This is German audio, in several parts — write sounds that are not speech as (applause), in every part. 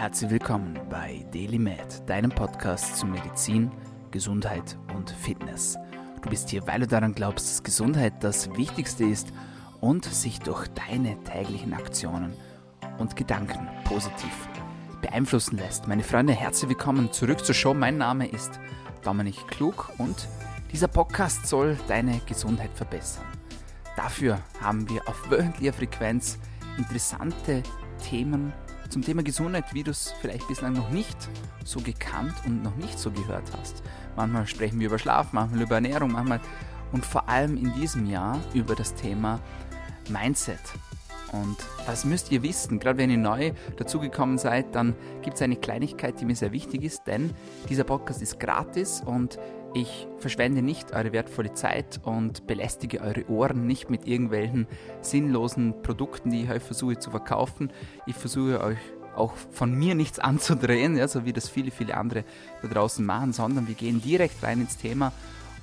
Herzlich willkommen bei DailyMed, deinem Podcast zu Medizin, Gesundheit und Fitness. Du bist hier, weil du daran glaubst, dass Gesundheit das Wichtigste ist und sich durch deine täglichen Aktionen und Gedanken positiv beeinflussen lässt. Meine Freunde, herzlich willkommen zurück zur Show. Mein Name ist Dominik Klug und dieser Podcast soll deine Gesundheit verbessern. Dafür haben wir auf wöchentlicher Frequenz interessante Themen zum Thema Gesundheit, wie du es vielleicht bislang noch nicht so gekannt und noch nicht so gehört hast. Manchmal sprechen wir über Schlaf, manchmal über Ernährung, manchmal und vor allem in diesem Jahr über das Thema Mindset. Und was müsst ihr wissen? Gerade wenn ihr neu dazugekommen seid, dann gibt es eine Kleinigkeit, die mir sehr wichtig ist, denn dieser Podcast ist gratis und ich verschwende nicht eure wertvolle Zeit und belästige eure Ohren nicht mit irgendwelchen sinnlosen Produkten, die ich euch versuche zu verkaufen. Ich versuche euch auch von mir nichts (laughs) anzudrehen, ja, so wie das viele, viele andere da draußen machen, sondern wir gehen direkt rein ins Thema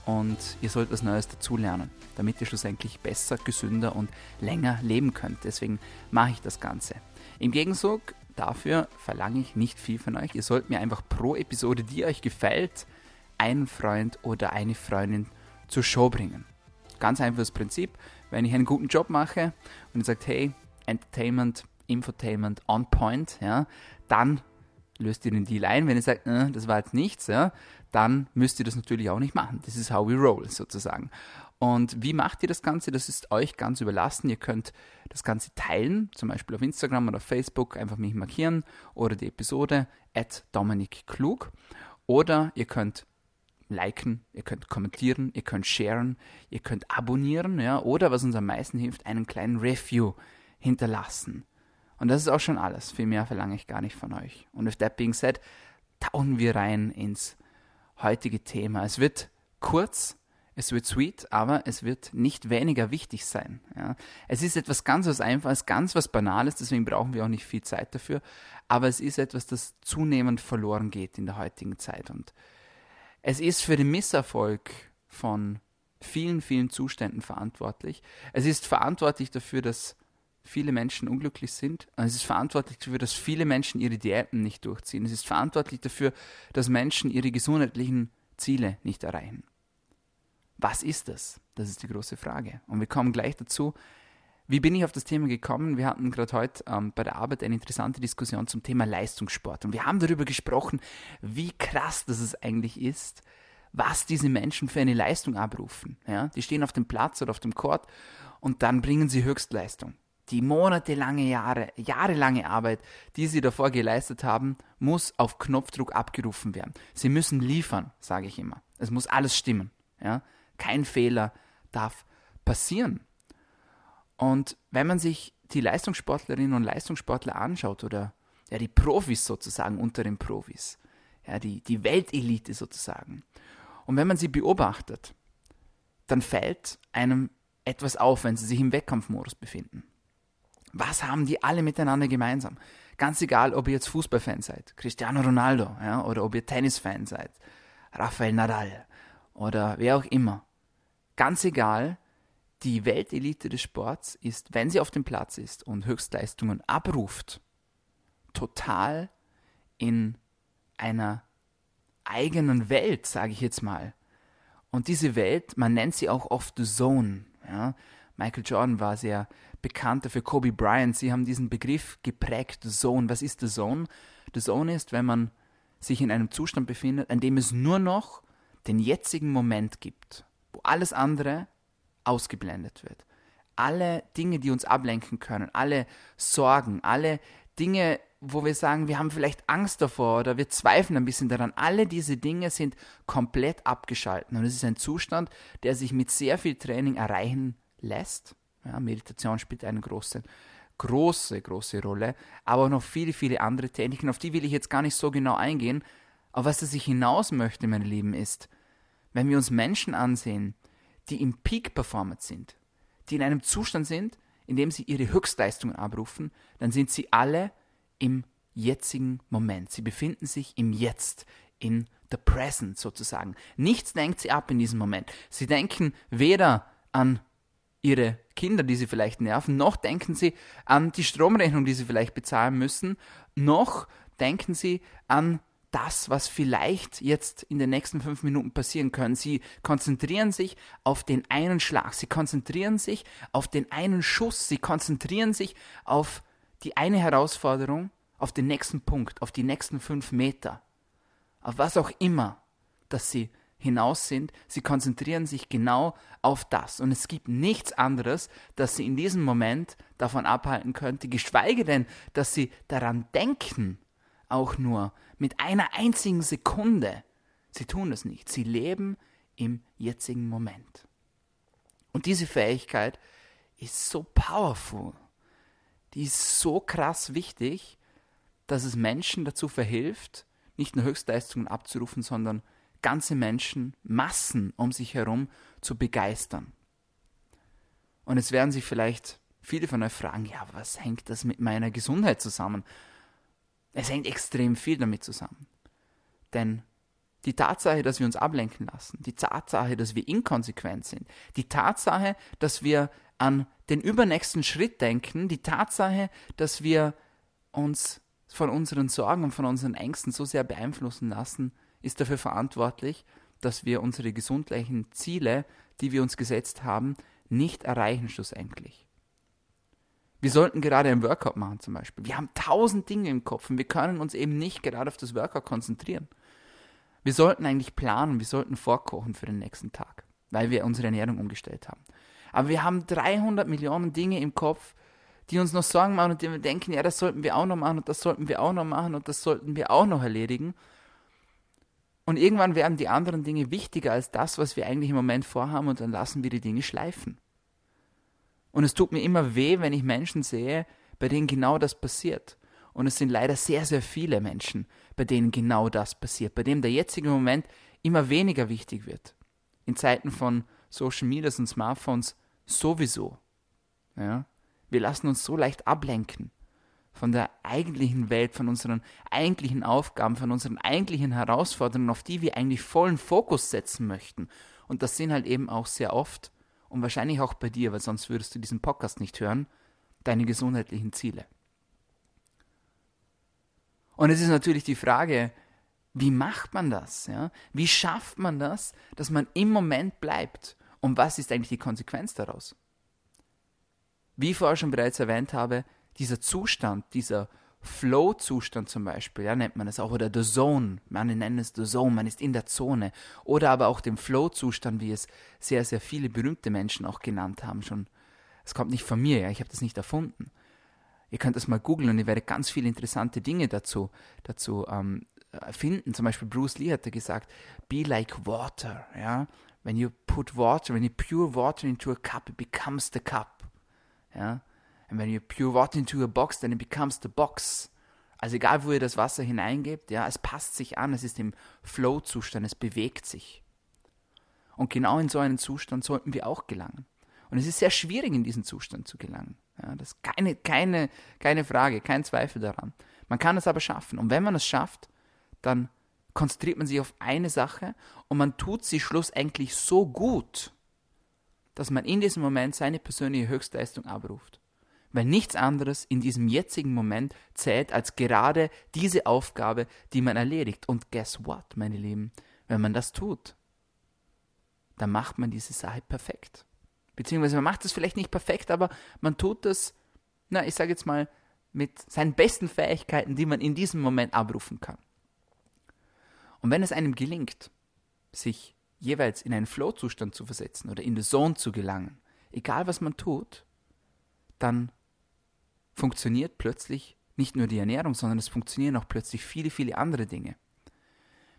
und ihr sollt was Neues dazulernen, damit ihr schlussendlich besser, gesünder und länger leben könnt. Deswegen mache ich das Ganze. Im Gegenzug dafür verlange ich nicht viel von euch. Ihr sollt mir einfach pro Episode, die euch gefällt, einen Freund oder eine Freundin zur Show bringen. Ganz einfaches Prinzip. Wenn ich einen guten Job mache und ihr sagt, hey, Entertainment, Infotainment on point, ja, dann löst ihr den Deal ein. Wenn ihr sagt, äh, das war jetzt nichts, ja, dann müsst ihr das natürlich auch nicht machen. Das ist how we roll sozusagen. Und wie macht ihr das Ganze? Das ist euch ganz überlassen. Ihr könnt das Ganze teilen, zum Beispiel auf Instagram oder auf Facebook, einfach mich markieren oder die Episode at Dominik Klug. Oder ihr könnt liken, ihr könnt kommentieren, ihr könnt sharen, ihr könnt abonnieren, ja, oder was uns am meisten hilft, einen kleinen Review hinterlassen. Und das ist auch schon alles. Viel mehr verlange ich gar nicht von euch. Und with that being said, tauchen wir rein ins heutige Thema. Es wird kurz, es wird sweet, aber es wird nicht weniger wichtig sein. Ja. Es ist etwas ganz was Einfaches, ganz was Banales, deswegen brauchen wir auch nicht viel Zeit dafür. Aber es ist etwas, das zunehmend verloren geht in der heutigen Zeit. Und es ist für den Misserfolg von vielen, vielen Zuständen verantwortlich. Es ist verantwortlich dafür, dass viele Menschen unglücklich sind. Es ist verantwortlich dafür, dass viele Menschen ihre Diäten nicht durchziehen. Es ist verantwortlich dafür, dass Menschen ihre gesundheitlichen Ziele nicht erreichen. Was ist das? Das ist die große Frage. Und wir kommen gleich dazu. Wie bin ich auf das Thema gekommen? Wir hatten gerade heute ähm, bei der Arbeit eine interessante Diskussion zum Thema Leistungssport. Und wir haben darüber gesprochen, wie krass das es eigentlich ist, was diese Menschen für eine Leistung abrufen. Ja? Die stehen auf dem Platz oder auf dem Court und dann bringen sie Höchstleistung. Die monatelange Jahre, jahrelange Arbeit, die sie davor geleistet haben, muss auf Knopfdruck abgerufen werden. Sie müssen liefern, sage ich immer. Es muss alles stimmen. Ja? Kein Fehler darf passieren. Und wenn man sich die Leistungssportlerinnen und Leistungssportler anschaut oder ja, die Profis sozusagen unter den Profis, ja, die, die Weltelite sozusagen, und wenn man sie beobachtet, dann fällt einem etwas auf, wenn sie sich im Wettkampfmodus befinden. Was haben die alle miteinander gemeinsam? Ganz egal, ob ihr jetzt Fußballfan seid, Cristiano Ronaldo, ja, oder ob ihr Tennisfan seid, Rafael Nadal oder wer auch immer. Ganz egal, die Weltelite des Sports ist, wenn sie auf dem Platz ist und Höchstleistungen abruft, total in einer eigenen Welt, sage ich jetzt mal. Und diese Welt, man nennt sie auch oft The Zone. Ja? Michael Jordan war sehr bekannt dafür, Kobe Bryant, sie haben diesen Begriff geprägt, The Zone. Was ist The Zone? The Zone ist, wenn man sich in einem Zustand befindet, in dem es nur noch den jetzigen Moment gibt, wo alles andere ausgeblendet wird. Alle Dinge, die uns ablenken können, alle Sorgen, alle Dinge, wo wir sagen, wir haben vielleicht Angst davor oder wir zweifeln ein bisschen daran, alle diese Dinge sind komplett abgeschalten. Und es ist ein Zustand, der sich mit sehr viel Training erreichen lässt. Ja, Meditation spielt eine große, große, große Rolle, aber noch viele, viele andere Techniken, auf die will ich jetzt gar nicht so genau eingehen. Aber was das ich hinaus möchte, meine Lieben, ist, wenn wir uns Menschen ansehen, die im Peak Performance sind, die in einem Zustand sind, in dem sie ihre Höchstleistungen abrufen, dann sind sie alle im jetzigen Moment. Sie befinden sich im Jetzt, in the present sozusagen. Nichts lenkt sie ab in diesem Moment. Sie denken weder an ihre Kinder, die sie vielleicht nerven, noch denken sie an die Stromrechnung, die sie vielleicht bezahlen müssen, noch denken Sie an das, was vielleicht jetzt in den nächsten fünf Minuten passieren können. Sie konzentrieren sich auf den einen Schlag, sie konzentrieren sich auf den einen Schuss, sie konzentrieren sich auf die eine Herausforderung, auf den nächsten Punkt, auf die nächsten fünf Meter, auf was auch immer, dass sie hinaus sind. Sie konzentrieren sich genau auf das. Und es gibt nichts anderes, das sie in diesem Moment davon abhalten könnte, geschweige denn, dass sie daran denken, auch nur mit einer einzigen Sekunde. Sie tun es nicht. Sie leben im jetzigen Moment. Und diese Fähigkeit ist so powerful. Die ist so krass wichtig, dass es Menschen dazu verhilft, nicht nur Höchstleistungen abzurufen, sondern ganze Menschen, Massen um sich herum zu begeistern. Und jetzt werden sich vielleicht viele von euch fragen, ja, was hängt das mit meiner Gesundheit zusammen? Es hängt extrem viel damit zusammen. Denn die Tatsache, dass wir uns ablenken lassen, die Tatsache, dass wir inkonsequent sind, die Tatsache, dass wir an den übernächsten Schritt denken, die Tatsache, dass wir uns von unseren Sorgen und von unseren Ängsten so sehr beeinflussen lassen, ist dafür verantwortlich, dass wir unsere gesundlichen Ziele, die wir uns gesetzt haben, nicht erreichen schlussendlich. Wir sollten gerade ein Workout machen zum Beispiel. Wir haben tausend Dinge im Kopf und wir können uns eben nicht gerade auf das Workout konzentrieren. Wir sollten eigentlich planen, wir sollten vorkochen für den nächsten Tag, weil wir unsere Ernährung umgestellt haben. Aber wir haben 300 Millionen Dinge im Kopf, die uns noch Sorgen machen und die wir denken, ja, das sollten wir auch noch machen und das sollten wir auch noch machen und das sollten wir auch noch erledigen. Und irgendwann werden die anderen Dinge wichtiger als das, was wir eigentlich im Moment vorhaben und dann lassen wir die Dinge schleifen. Und es tut mir immer weh, wenn ich Menschen sehe, bei denen genau das passiert. Und es sind leider sehr, sehr viele Menschen, bei denen genau das passiert, bei denen der jetzige Moment immer weniger wichtig wird. In Zeiten von Social Media und Smartphones sowieso. Ja? Wir lassen uns so leicht ablenken von der eigentlichen Welt, von unseren eigentlichen Aufgaben, von unseren eigentlichen Herausforderungen, auf die wir eigentlich vollen Fokus setzen möchten. Und das sind halt eben auch sehr oft, und wahrscheinlich auch bei dir, weil sonst würdest du diesen Podcast nicht hören, deine gesundheitlichen Ziele. Und es ist natürlich die Frage, wie macht man das? Ja? Wie schafft man das, dass man im Moment bleibt? Und was ist eigentlich die Konsequenz daraus? Wie ich vorher schon bereits erwähnt habe, dieser Zustand, dieser Flow-Zustand zum Beispiel, ja, nennt man es auch, oder the Zone, man nennt es the Zone, man ist in der Zone, oder aber auch den Flow-Zustand, wie es sehr, sehr viele berühmte Menschen auch genannt haben schon. Es kommt nicht von mir, ja, ich habe das nicht erfunden. Ihr könnt das mal googeln und ihr werdet ganz viele interessante Dinge dazu, dazu ähm, finden. Zum Beispiel Bruce Lee hatte gesagt, be like water, ja. When you put water, when you pour water into a cup, it becomes the cup. Ja, And when you pour water into a box, then it becomes the box. Also egal, wo ihr das Wasser hineingebt, ja, es passt sich an, es ist im Flow-Zustand, es bewegt sich. Und genau in so einen Zustand sollten wir auch gelangen. Und es ist sehr schwierig, in diesen Zustand zu gelangen. Ja, das ist keine, keine, keine Frage, kein Zweifel daran. Man kann es aber schaffen. Und wenn man es schafft, dann konzentriert man sich auf eine Sache und man tut sie schlussendlich so gut, dass man in diesem Moment seine persönliche Höchstleistung abruft weil nichts anderes in diesem jetzigen Moment zählt als gerade diese Aufgabe, die man erledigt. Und guess what, meine Lieben, wenn man das tut, dann macht man diese Sache perfekt. Beziehungsweise man macht es vielleicht nicht perfekt, aber man tut es, na, ich sage jetzt mal, mit seinen besten Fähigkeiten, die man in diesem Moment abrufen kann. Und wenn es einem gelingt, sich jeweils in einen Flow-Zustand zu versetzen oder in die Zone zu gelangen, egal was man tut, dann funktioniert plötzlich nicht nur die Ernährung, sondern es funktionieren auch plötzlich viele, viele andere Dinge.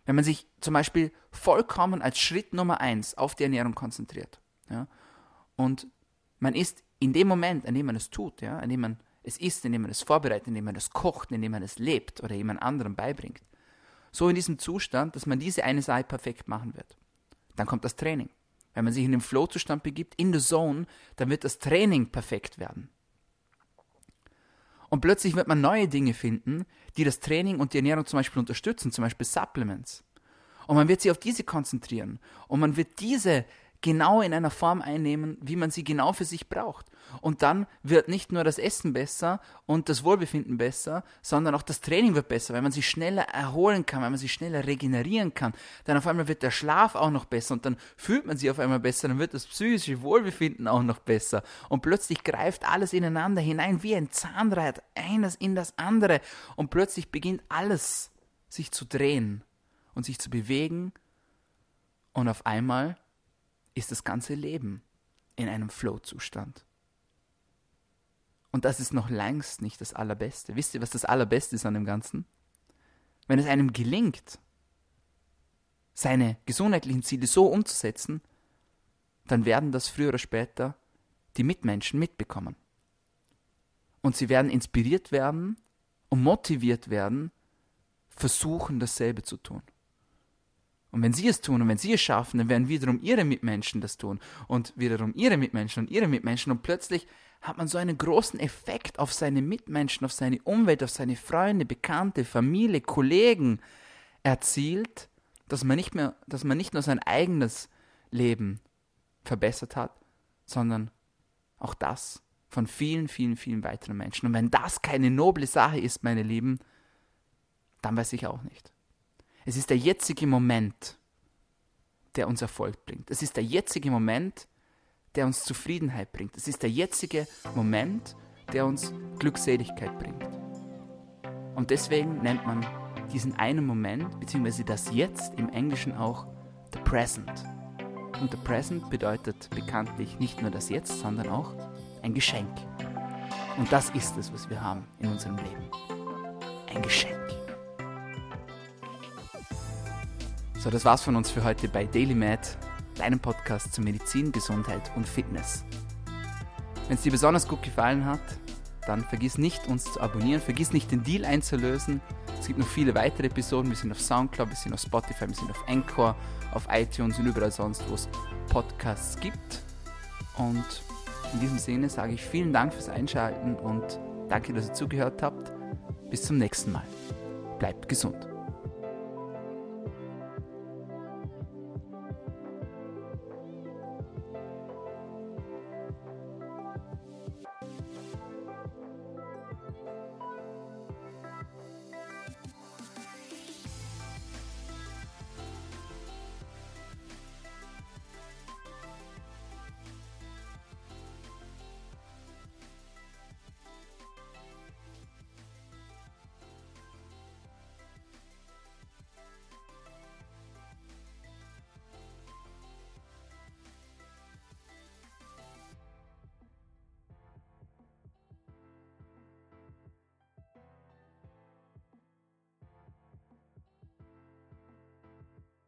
Wenn man sich zum Beispiel vollkommen als Schritt Nummer eins auf die Ernährung konzentriert ja, und man ist in dem Moment, an dem man es tut, ja, an dem man es isst, indem man es vorbereitet, indem man es kocht, indem man es lebt oder jemand anderem beibringt, so in diesem Zustand, dass man diese eine Sache perfekt machen wird. Dann kommt das Training. Wenn man sich in den Flow-Zustand begibt, in the Zone, dann wird das Training perfekt werden. Und plötzlich wird man neue Dinge finden, die das Training und die Ernährung zum Beispiel unterstützen, zum Beispiel Supplements. Und man wird sich auf diese konzentrieren. Und man wird diese genau in einer Form einnehmen, wie man sie genau für sich braucht. Und dann wird nicht nur das Essen besser und das Wohlbefinden besser, sondern auch das Training wird besser, weil man sich schneller erholen kann, weil man sich schneller regenerieren kann. Dann auf einmal wird der Schlaf auch noch besser und dann fühlt man sich auf einmal besser, dann wird das psychische Wohlbefinden auch noch besser. Und plötzlich greift alles ineinander hinein wie ein Zahnrad, eines in das andere. Und plötzlich beginnt alles sich zu drehen und sich zu bewegen. Und auf einmal ist das ganze Leben in einem Flow-Zustand. Und das ist noch längst nicht das Allerbeste. Wisst ihr, was das Allerbeste ist an dem Ganzen? Wenn es einem gelingt, seine gesundheitlichen Ziele so umzusetzen, dann werden das früher oder später die Mitmenschen mitbekommen. Und sie werden inspiriert werden und motiviert werden, versuchen, dasselbe zu tun. Und wenn sie es tun und wenn sie es schaffen, dann werden wiederum ihre Mitmenschen das tun und wiederum ihre Mitmenschen und ihre Mitmenschen und plötzlich hat man so einen großen Effekt auf seine Mitmenschen, auf seine Umwelt, auf seine Freunde, Bekannte, Familie, Kollegen erzielt, dass man nicht mehr, dass man nicht nur sein eigenes Leben verbessert hat, sondern auch das von vielen, vielen, vielen weiteren Menschen. Und wenn das keine noble Sache ist, meine Lieben, dann weiß ich auch nicht. Es ist der jetzige Moment, der uns Erfolg bringt. Es ist der jetzige Moment, der uns Zufriedenheit bringt. Es ist der jetzige Moment, der uns Glückseligkeit bringt. Und deswegen nennt man diesen einen Moment, beziehungsweise das Jetzt im Englischen auch the present. Und the present bedeutet bekanntlich nicht nur das Jetzt, sondern auch ein Geschenk. Und das ist es, was wir haben in unserem Leben. Ein Geschenk. So, das war's von uns für heute bei DailyMed deinem Podcast zu Medizin, Gesundheit und Fitness. Wenn es dir besonders gut gefallen hat, dann vergiss nicht, uns zu abonnieren, vergiss nicht, den Deal einzulösen. Es gibt noch viele weitere Episoden. Wir sind auf Soundcloud, wir sind auf Spotify, wir sind auf Anchor, auf iTunes und überall sonst, wo es Podcasts gibt. Und in diesem Sinne sage ich vielen Dank fürs Einschalten und danke, dass ihr zugehört habt. Bis zum nächsten Mal. Bleibt gesund.